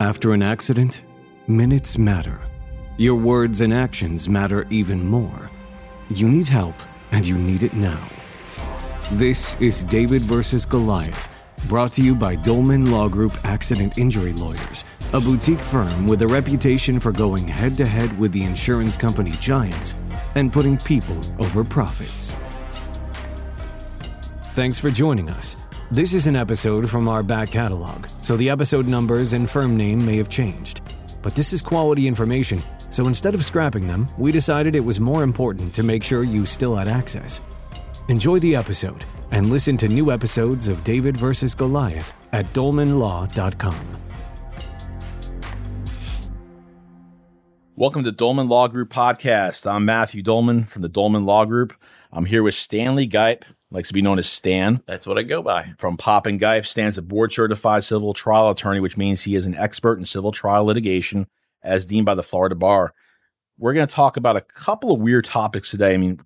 After an accident, minutes matter. Your words and actions matter even more. You need help, and you need it now. This is David versus Goliath, brought to you by Dolman Law Group Accident Injury Lawyers, a boutique firm with a reputation for going head to head with the insurance company giants and putting people over profits. Thanks for joining us. This is an episode from our back catalog, so the episode numbers and firm name may have changed. But this is quality information, so instead of scrapping them, we decided it was more important to make sure you still had access. Enjoy the episode and listen to new episodes of David vs. Goliath at dolmanlaw.com. Welcome to Dolman Law Group podcast. I'm Matthew Dolman from the Dolman Law Group. I'm here with Stanley Gipe, likes to be known as Stan. That's what I go by. From Papa and Gipe, Stan's a board certified civil trial attorney, which means he is an expert in civil trial litigation as deemed by the Florida Bar. We're going to talk about a couple of weird topics today. I mean,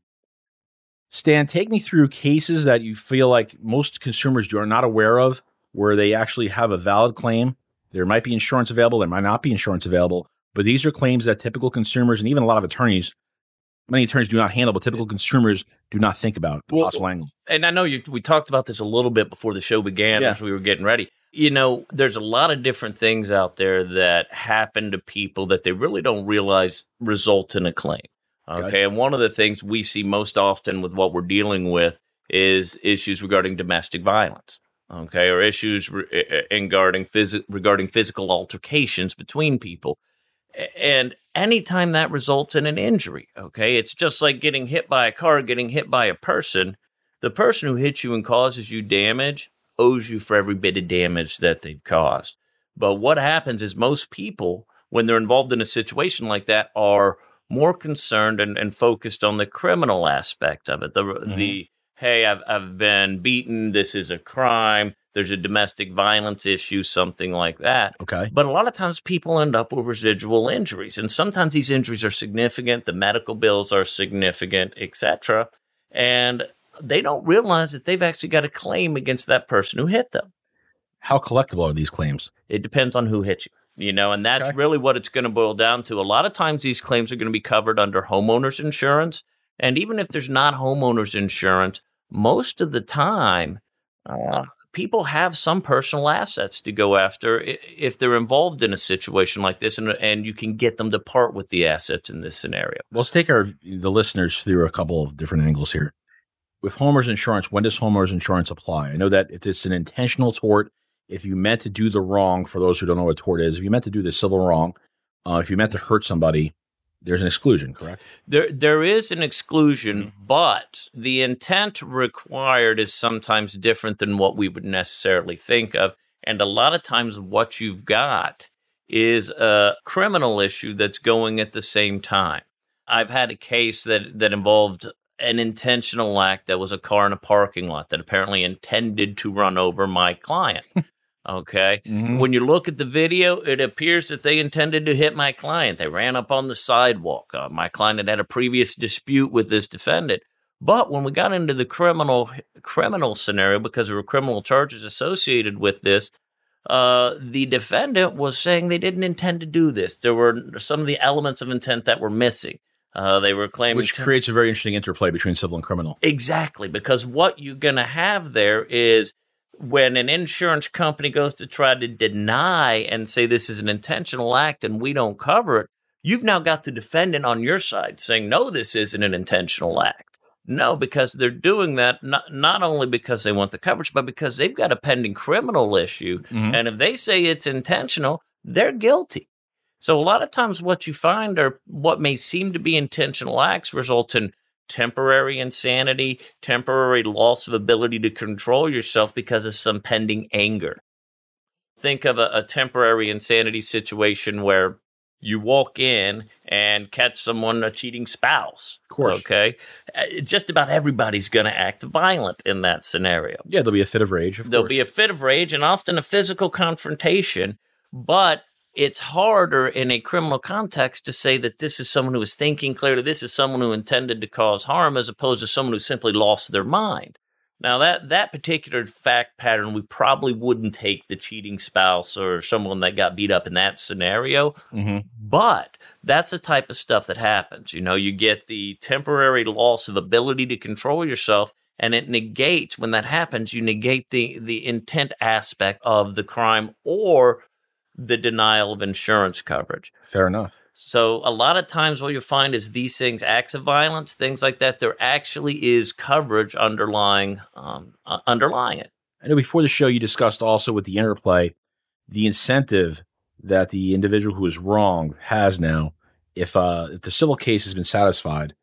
Stan, take me through cases that you feel like most consumers are not aware of where they actually have a valid claim. There might be insurance available, there might not be insurance available, but these are claims that typical consumers and even a lot of attorneys, many attorneys do not handle, but typical consumers do not think about the Well, possible angle. And I know you, we talked about this a little bit before the show began Yeah. as we were getting ready. You know, there's a lot of different things out there that happen to people that they really don't realize result in a claim. Okay. Okay. And one of the things we see most often with what we're dealing with is issues regarding domestic violence. Okay. Or issues re- eh, eh, regarding, phys- regarding physical altercations between people. And anytime that results in an injury, okay, it's just like getting hit by a car, getting hit by a person. The person who hits you and causes you damage owes you for every bit of damage that they've caused. But what happens is most people, when they're involved in a situation like that, are more concerned and, and focused on the criminal aspect of it. The mm-hmm. the hey, I've I've been beaten. This is a crime. There's a domestic violence issue, something like that. Okay. But a lot of times people end up with residual injuries, and sometimes these injuries are significant. The medical bills are significant, etc. And they don't realize that they've actually got a claim against that person who hit them. How collectible are these claims? It depends on who hit you, you know, and that's Okay. really what it's going to boil down to. A lot of times these claims are going to be covered under homeowners insurance. And even if there's not homeowners insurance, most of the time, uh, people have some personal assets to go after if they're involved in a situation like this, and, and you can get them to part with the assets in this scenario. Well, let's take our the listeners through a couple of different angles here. With homeowners insurance, when does homeowners insurance apply? I know that if it's an intentional tort, if you meant to do the wrong, for those who don't know what tort is, if you meant to do the civil wrong, uh, if you meant to hurt somebody, there's an exclusion, correct? There, there is an exclusion, Mm-hmm. but the intent required is sometimes different than what we would necessarily think of. And a lot of times, what you've got is a criminal issue that's going at the same time. I've had a case that that involved an intentional act that was a car in a parking lot that apparently intended to run over my client. Okay. When you look at the video, it appears that they intended to hit my client. They ran up on the sidewalk. Uh, my client had had a previous dispute with this defendant. But when we got into the criminal criminal scenario, because there were criminal charges associated with this, uh, the defendant was saying they didn't intend to do this. There were some of the elements of intent that were missing. Uh, they were claiming Which creates a very interesting interplay between civil and criminal. Exactly, because what you're going to have there is when an insurance company goes to try to deny and say this is an intentional act and we don't cover it, you've now got the defendant on your side saying, no, this isn't an intentional act. No, because they're doing that not, not only because they want the coverage, but because they've got a pending criminal issue. Mhm. And if they say it's intentional, they're guilty. So a lot of times what you find are what may seem to be intentional acts result in temporary insanity, temporary loss of ability to control yourself because of some pending anger. Think of a, a temporary insanity situation where you walk in and catch someone a cheating spouse. Of course. Okay. Uh, Just about everybody's going to act violent in that scenario. Yeah, there'll be a fit of rage. Of There'll course. be a fit of rage and often a physical confrontation, but it's harder in a criminal context to say that this is someone who is thinking clearly, this is someone who intended to cause harm, as opposed to someone who simply lost their mind. Now that that particular fact pattern, we probably wouldn't take the cheating spouse or someone that got beat up in that scenario. Mm-hmm. But that's the type of stuff that happens. You know, you get the temporary loss of ability to control yourself, and it negates when that happens. You negate the the intent aspect of the crime or the denial of insurance coverage. Fair enough. So a lot of times what you'll find is these things, acts of violence, things like that, there actually is coverage underlying um, uh, underlying it. I know before the show you discussed also with the interplay the incentive that the individual who is wrong has now. If uh, if the civil case has been satisfied,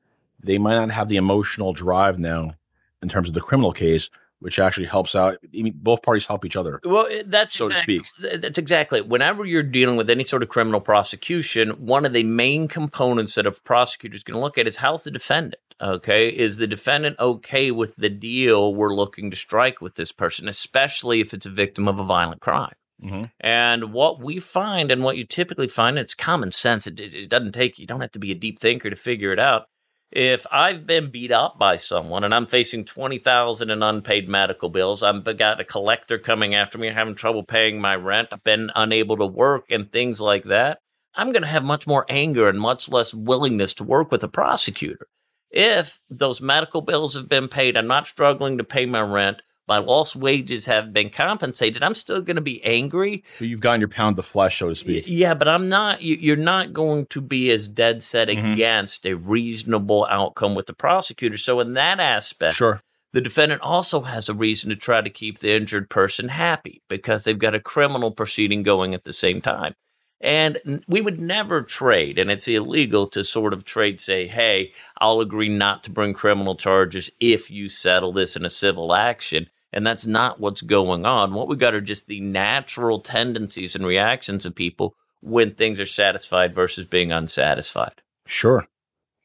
they might not have the emotional drive now in terms of the criminal case which actually helps out. I mean, both parties help each other. Well, that's so exactly, to speak. That's exactly. It. Whenever you're dealing with any sort of criminal prosecution, one of the main components that a prosecutor is going to look at is how's the defendant. Okay, is the defendant okay with the deal we're looking to strike with this person, especially if it's a victim of a violent crime? Mm-hmm. And what we find, and what you typically find, it's common sense. It, it, it doesn't take you don't have to be a deep thinker to figure it out if I've been beat up by someone and I'm facing twenty thousand in unpaid medical bills, I've got a collector coming after me, having trouble paying my rent, I've been unable to work, and things like that, I'm going to have much more anger and much less willingness to work with a prosecutor. If those medical bills have been paid, I'm not struggling to pay my rent, my lost wages have been compensated, I'm still going to be angry. But you've gotten your pound of flesh, so to speak. Yeah, but I'm not. You're not going to be as dead set Mhm. against a reasonable outcome with the prosecutor. So in that aspect, Sure. the defendant also has a reason to try to keep the injured person happy because they've got a criminal proceeding going at the same time. And we would never trade, and it's illegal to sort of trade, say, hey, I'll agree not to bring criminal charges if you settle this in a civil action. And that's not what's going on. What we got are just the natural tendencies and reactions of people when things are satisfied versus being unsatisfied. Sure.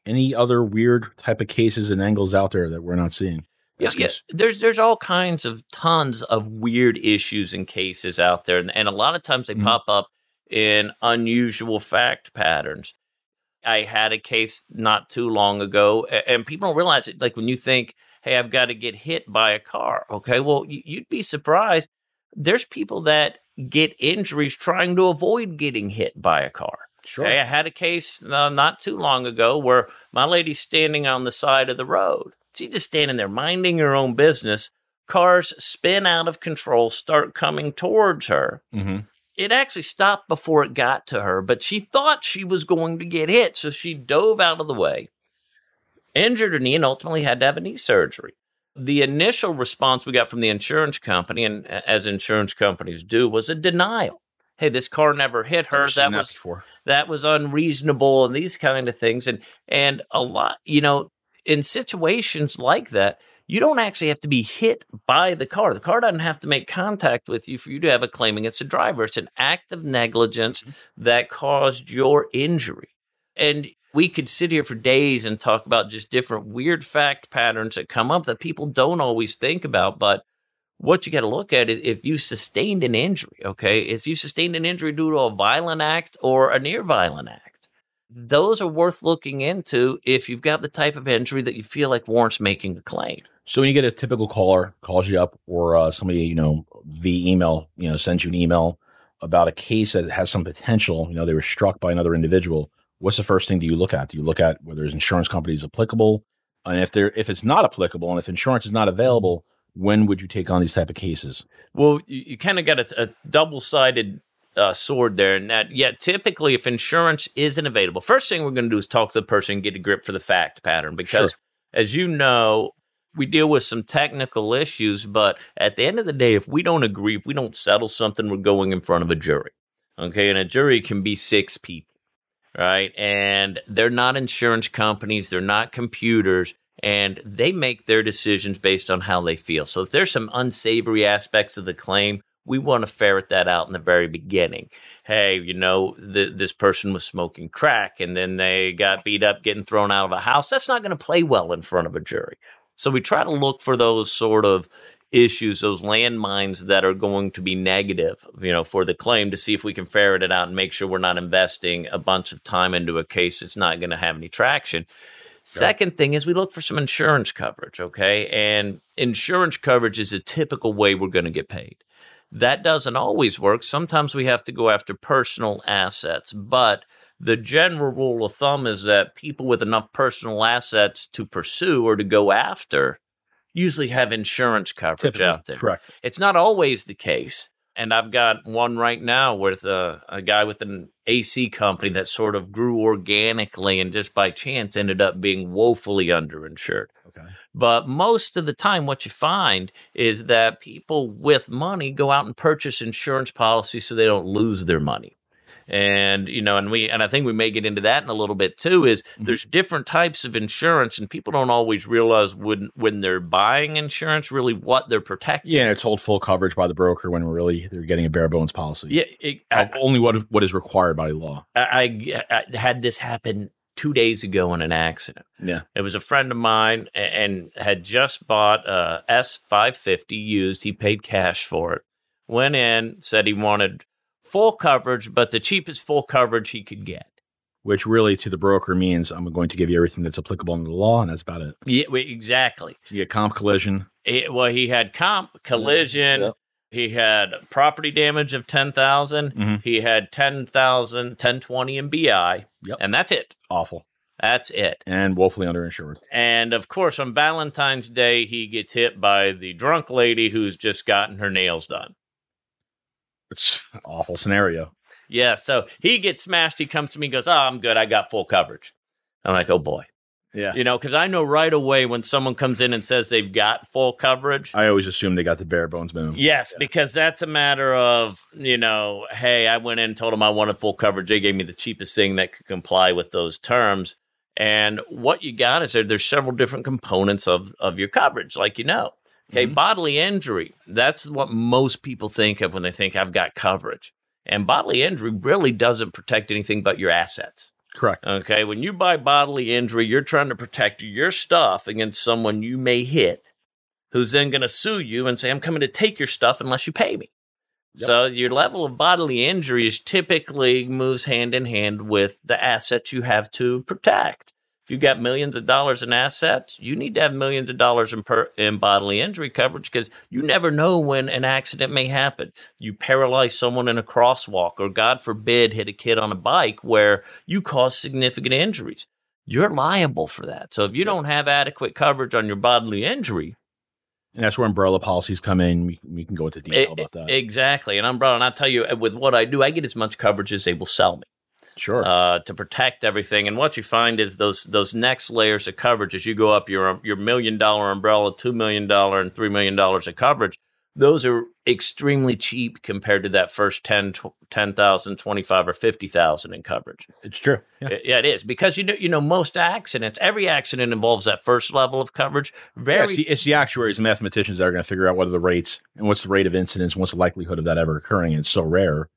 Any other weird type of cases and angles out there that we're not seeing? Yeah, Ask yeah. There's there's all kinds of tons of weird issues and cases out there, and, and a lot of times they Mhm. pop up in unusual fact patterns. I had a case not too long ago, and people don't realize it. Like when you think, "Hey, I've got to get hit by a car," okay, well, you'd be surprised. There's people that get injuries trying to avoid getting hit by a car. Sure. Hey, I had a case uh, not too long ago where my lady's standing on the side of the road. She's just standing there minding her own business. Cars spin out of control, start coming towards her. hmm It actually stopped before it got to her, but she thought she was going to get hit, so she dove out of the way, injured her knee, and ultimately had to have a knee surgery. The initial response we got from the insurance company, and as insurance companies do, was a denial. Hey, this car never hit her. That that was before. that was unreasonable and these kind of things and and a lot you know in situations like that you don't actually have to be hit by the car the car doesn't have to make contact with you for you to have a claim against the driver it's an act of negligence mm-hmm. that caused your injury and we could sit here for days and talk about just different weird fact patterns that come up that people don't always think about but what you got to look at is if you sustained an injury, okay? If you sustained an injury due to a violent act or a near violent act, those are worth looking into if you've got the type of injury that you feel like warrants making a claim. So when you get a typical caller calls you up, or uh, somebody you know via email, you know, sends you an email about a case that has some potential, you know, they were struck by another individual. What's the first thing do you look at? Do you look at whether his insurance company is applicable, and if they're if it's not applicable, and if insurance is not available, when would you take on these type of cases? Well, you, you kind of got a, a double sided uh, sword there. And that, yeah, typically, if insurance isn't available, first thing we're going to do is talk to the person and get a grip for the fact pattern. Because, Sure. as you know, we deal with some technical issues, but at the end of the day, if we don't agree, if we don't settle something, we're going in front of a jury. Okay. And a jury can be six people, right? And they're not insurance companies, they're not computers and they make their decisions based on how they feel. So if there's some unsavory aspects of the claim, we want to ferret that out in the very beginning. Hey, you know, th- this person was smoking crack and then they got beat up getting thrown out of a house. That's not going to play well in front of a jury. So we try to look for those sort of issues, those landmines that are going to be negative, you know, for the claim to see if we can ferret it out and make sure we're not investing a bunch of time into a case that's not going to have any traction Second thing is we look for some insurance coverage, okay? And insurance coverage is a typical way we're going to get paid. That doesn't always work. Sometimes we have to go after personal assets, but the general rule of thumb is that people with enough personal assets to pursue or to go after usually have insurance coverage Typically, out there. correct. It's not always the case. And I've got one right now with a, a guy with an AC company that sort of grew organically and just by chance ended up being woefully underinsured. Okay. But most of the time, what you find is that people with money go out and purchase insurance policies so they don't lose their money. And you know, and we and I think we may get into that in a little bit too. Is Mhm. there's different types of insurance, and people don't always realize when when they're buying insurance, really what they're protecting. Yeah, it's told full coverage by the broker when really they're getting a bare bones policy. yeah. It, I, only what what is required by law. I, I had this happen two days ago in an accident. Yeah. It was a friend of mine and had just bought a S550 used. He paid cash for it. Went in, said he wanted full coverage, but the cheapest full coverage he could get. Which really to the broker means I'm going to give you everything that's applicable under the law, and that's about it. Yeah, exactly. So you get comp collision. It- well, he had comp, collision. Yep. He had property damage of 10,000. Mhm. He had 10,000, 1020 in BI. Yep. And that's it. Awful. That's it. And woefully underinsured. And of course, on Valentine's Day, he gets hit by the drunk lady who's just gotten her nails done. It's an awful scenario. Yeah, so he gets smashed. He comes to me and goes, Oh, I'm good. I got full coverage. I'm like, Oh boy. Yeah. You know, because I know right away when someone comes in and says they've got full coverage. I always assume they got the bare bones minimum. Yes, because that's a matter of, you know, hey, I went in and told them I wanted full coverage. They gave me the cheapest thing that could comply with those terms. And what you got is there, there's several different components of, of your coverage, like you know. Okay, Mhm. bodily injury. That's what most people think of when they think I've got coverage. And bodily injury really doesn't protect anything but your assets. Correct. Okay, when you buy bodily injury, you're trying to protect your stuff against someone you may hit who's then going to sue you and say, I'm coming to take your stuff unless you pay me. Yep. So your level of bodily injury is typically moves hand in hand with the assets you have to protect. If you've got millions of dollars in assets, you need to have millions of dollars in, per, in bodily injury coverage because you never know when an accident may happen. You paralyze someone in a crosswalk, or God forbid, hit a kid on a bike where you cause significant injuries. You're liable for that. So if you don't have adequate coverage on your bodily injury, And that's where umbrella policies come in. We, we can go into detail E- about that. Exactly. And umbrella, and I tell you, with what I do, I get as much coverage as they will sell me sure. uh, to protect everything. And what you find is those those next layers of coverage as you go up your your million dollar umbrella, two million dollar, and three million dollars of coverage. Those are extremely cheap compared to that first 10, tw- 10,000, 25 or 50,000 in coverage. it's true. Yeah. Yeah, it is because you know you know most accidents, every accident involves that first level of coverage. Yeah, Very it's, the, it's the actuaries and mathematicians that are going to figure out what are the rates and what's the rate of incidence and what's the likelihood of that ever occurring. And it's so rare,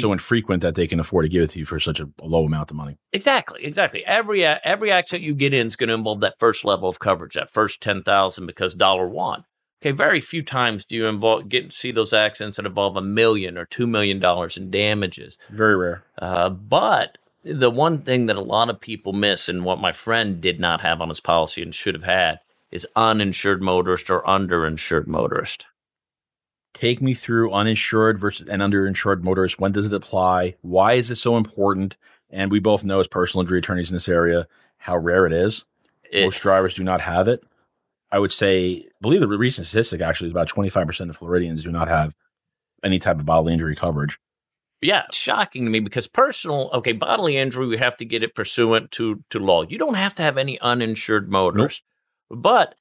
so infrequent that they can afford to give it to you for such a, low amount of money. Exactly, exactly. Every uh, every accident you get in is going to involve that first level of coverage, that first ten thousand, because dollar one. Okay, very few times do you involve get see those accidents that involve a million or two million dollars in damages. Very rare. Uh, but the one thing that a lot of people miss, and what my friend did not have on his policy and should have had, is uninsured motorist or underinsured motorist. Take me through uninsured versus and underinsured motorists. When does it apply? Why is it so important? And we both know as personal injury attorneys in this area how rare it is. It- Most drivers do not have it. I would say, I believe the recent statistic actually is about 25% of Floridians do not have any type of bodily injury coverage. yeah, shocking to me because personal, okay, bodily injury, we have to get it pursuant to, to law. You don't have to have any uninsured motorist, but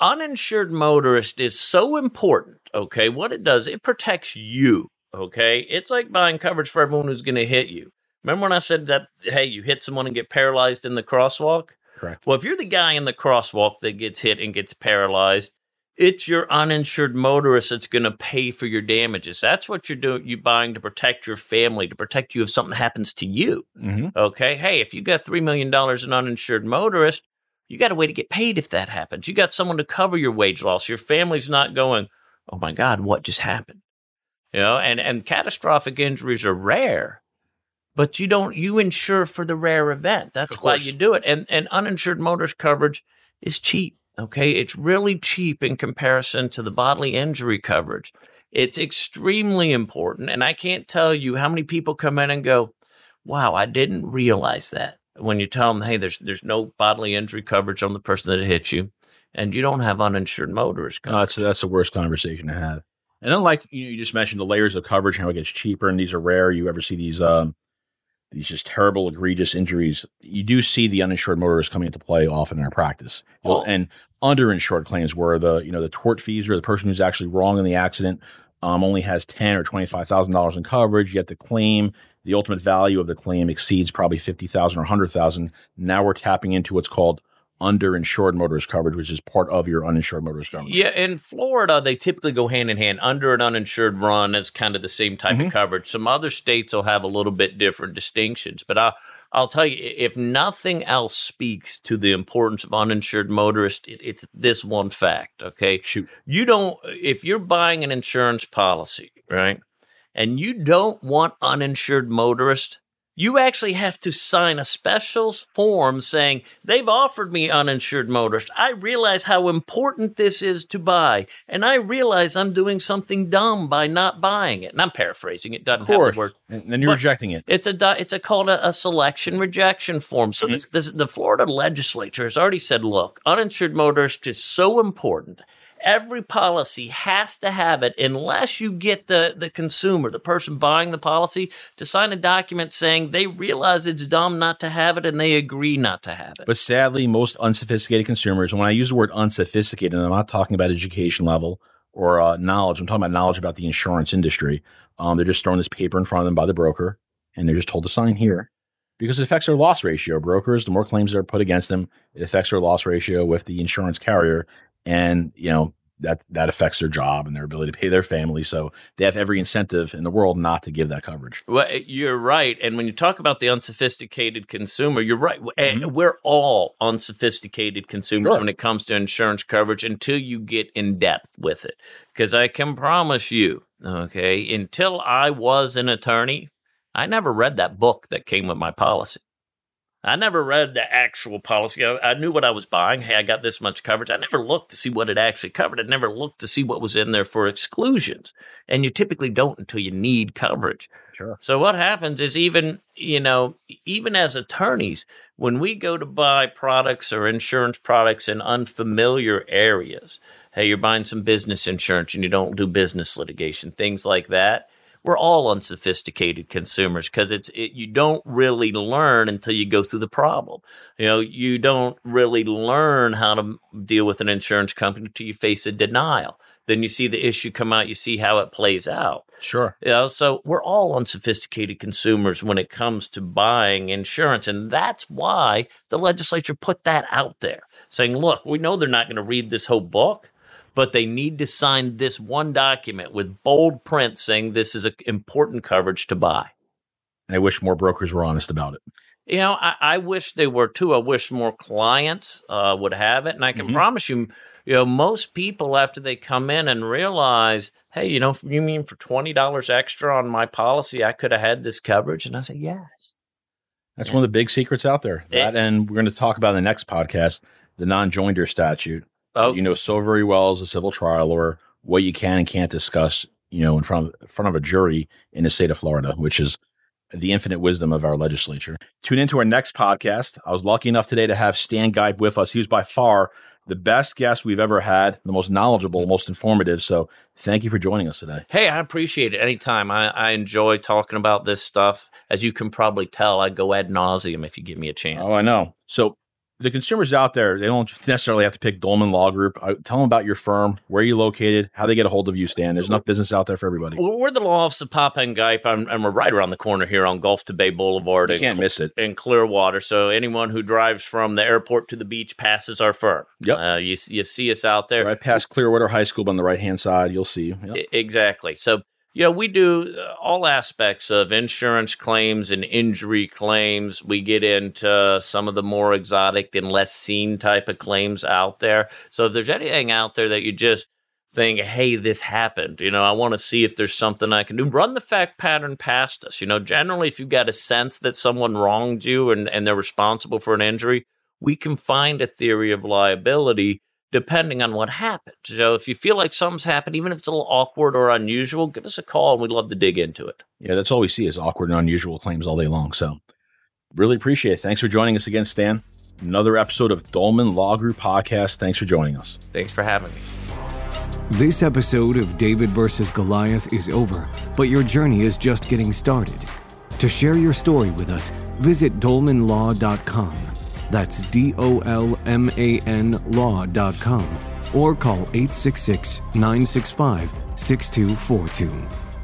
uninsured motorist is so important. Okay, what it does, it protects you. Okay, it's like buying coverage for everyone who's going to hit you. Remember when I said that, hey, you hit someone and get paralyzed in the crosswalk? Correct. Well, if you're the guy in the crosswalk that gets hit and gets paralyzed, it's your uninsured motorist that's going to pay for your damages. That's what you're doing. You buying to protect your family, to protect you if something happens to you. Mm-hmm. Okay. Hey, if you got $3 million in uninsured motorist, you got a way to get paid if that happens. You got someone to cover your wage loss. Your family's not going, oh my God, what just happened? You know, and, and catastrophic injuries are rare, but you don't you insure for the rare event. That's why you do it. And and uninsured motorist coverage is cheap. Okay, it's really cheap in comparison to the bodily injury coverage. It's extremely important, and I can't tell you how many people come in and go, "Wow, I didn't realize that." When you tell them, "Hey, there's there's no bodily injury coverage on the person that hit you," and you don't have uninsured motorist No, that's that's the worst conversation to have. And unlike you, know, you just mentioned the layers of coverage, how it gets cheaper, and these are rare. You ever see these um these just terrible, egregious injuries? You do see the uninsured motorist coming into play often in our practice, Oh. and underinsured claims where the you know the tortfeasor, the person who's actually wrong in the accident, um, only has ten or twenty five thousand dollars in coverage. Yet the claim, the ultimate value of the claim exceeds probably fifty thousand or hundred thousand. Now we're tapping into what's called underinsured motorist coverage, which is part of your uninsured motorist coverage. Yeah, in Florida, they typically go hand in hand. Under and uninsured run is kind of the same type Mhm. of coverage. Some other states will have a little bit different distinctions, but I, I'll tell you, if nothing else speaks to the importance of uninsured motorist, it, it's this one fact. Okay, Shoot. you don't. If you're buying an insurance policy, right, and you don't want uninsured motorist. You actually have to sign a special form saying they've offered me uninsured motorist. I realize how important this is to buy, and I realize I'm doing something dumb by not buying it. And I'm paraphrasing it. Doesn't Of have course. the word. And then you're But- rejecting it. It's a it's a called a, a selection rejection form. So mm-hmm. this, this the Florida legislature has already said, look, uninsured motorist is so important. Every policy has to have it unless you get the, the consumer, the person buying the policy, to sign a document saying they realize it's dumb not to have it and they agree not to have it. But sadly, most unsophisticated consumers, when I use the word unsophisticated, I'm not talking about education level or uh, knowledge. I'm talking about knowledge about the insurance industry. Um, they're just throwing this paper in front of them by the broker, and they're just told to sign here because it affects their loss ratio. Brokers, the more claims that are put against them, it affects their loss ratio with the insurance carrier, and you know that that affects their job and their ability to pay their family. So they have every incentive in the world not to give that coverage. Well, eh, you're right. And when you talk about the unsophisticated consumer, you're right. And Mhm. We're all unsophisticated consumers Sure. when it comes to insurance coverage until you get in depth with it. Because I can promise you, okay, until I was an attorney, I never read that book that came with my policy. I never read the actual policy. I, I knew what I was buying. Hey, I got this much coverage. I never looked to see what it actually covered. I never looked to see what was in there for exclusions. And you typically don't until you need coverage. Sure. So what happens is even, you know, even as attorneys, when we go to buy products or insurance products in unfamiliar areas, hey, you're buying some business insurance and you don't do business litigation, things like that. We're all unsophisticated consumers because it's it, you don't really learn until you go through the problem. You know, you don't really learn how to deal with an insurance company until you face a denial. Then you see the issue come out, you see how it plays out. Sure. You know, so we're all unsophisticated consumers when it comes to buying insurance. And that's why the legislature put that out there saying, look, we know they're not going to read this whole book, but they need to sign this one document with bold print saying this is an important coverage to buy. And I wish more brokers were honest about it. You know, I, I wish they were too. I wish more clients uh, would have it. And I can Mhm. promise you, you know, most people after they come in and realize, hey, you know, you mean for twenty dollars extra on my policy, I could have had this coverage? And I say, yes. That's Yeah. one of the big secrets out there. It- and we're going to talk about in the next podcast the non-joinder statute. Oh, You know so very well as a civil trial or what you can and can't discuss. You know, in front of in front of a jury in the state of Florida, which is the infinite wisdom of our legislature. Tune into our next podcast. I was lucky enough today to have Stan Gipe with us. He was by far the best guest we've ever had, the most knowledgeable, most informative. So thank you for joining us today. Hey, I appreciate it anytime. I, I enjoy talking about this stuff. As you can probably tell, I go ad nauseum if you give me a chance. Oh, I know. So the consumers out there, they don't necessarily have to pick Dolman Law Group. I, tell them about your firm, where you're located, how they get a hold of you, Stan. There's enough business out there for everybody. Well, We're the law office of Papa and Gipe, and and we're right around the corner here on Gulf to Bay Boulevard. You can't miss it. in Clearwater. So anyone who drives from the airport to the beach passes our firm. Yep. Uh, you you see us out there. Right past Clearwater High School on the right hand side, you'll see. Yep. Exactly. So, you know, we do uh, all aspects of insurance claims and injury claims. We get into some of the more exotic and less seen type of claims out there. So, if there's anything out there that you just think, hey, this happened. You know, I want to see if there's something I can do. Run the fact pattern past us. You know, generally, if you've got a sense that someone wronged you and, and they're responsible for an injury, we can find a theory of liability depending on what happened. So if you feel like something's happened, even if it's a little awkward or unusual, give us a call and we'd love to dig into it. Yeah, that's all we see is awkward and unusual claims all day long. So really appreciate it. Thanks for joining us again, Stan. Another episode of Dolman Law Group Podcast. Thanks for joining us. Thanks for having me. This episode of David versus Goliath is over, but your journey is just getting started. To share your story with us, visit dolmanlaw.com. That's D O L M A N law.com or call 866 965 6242.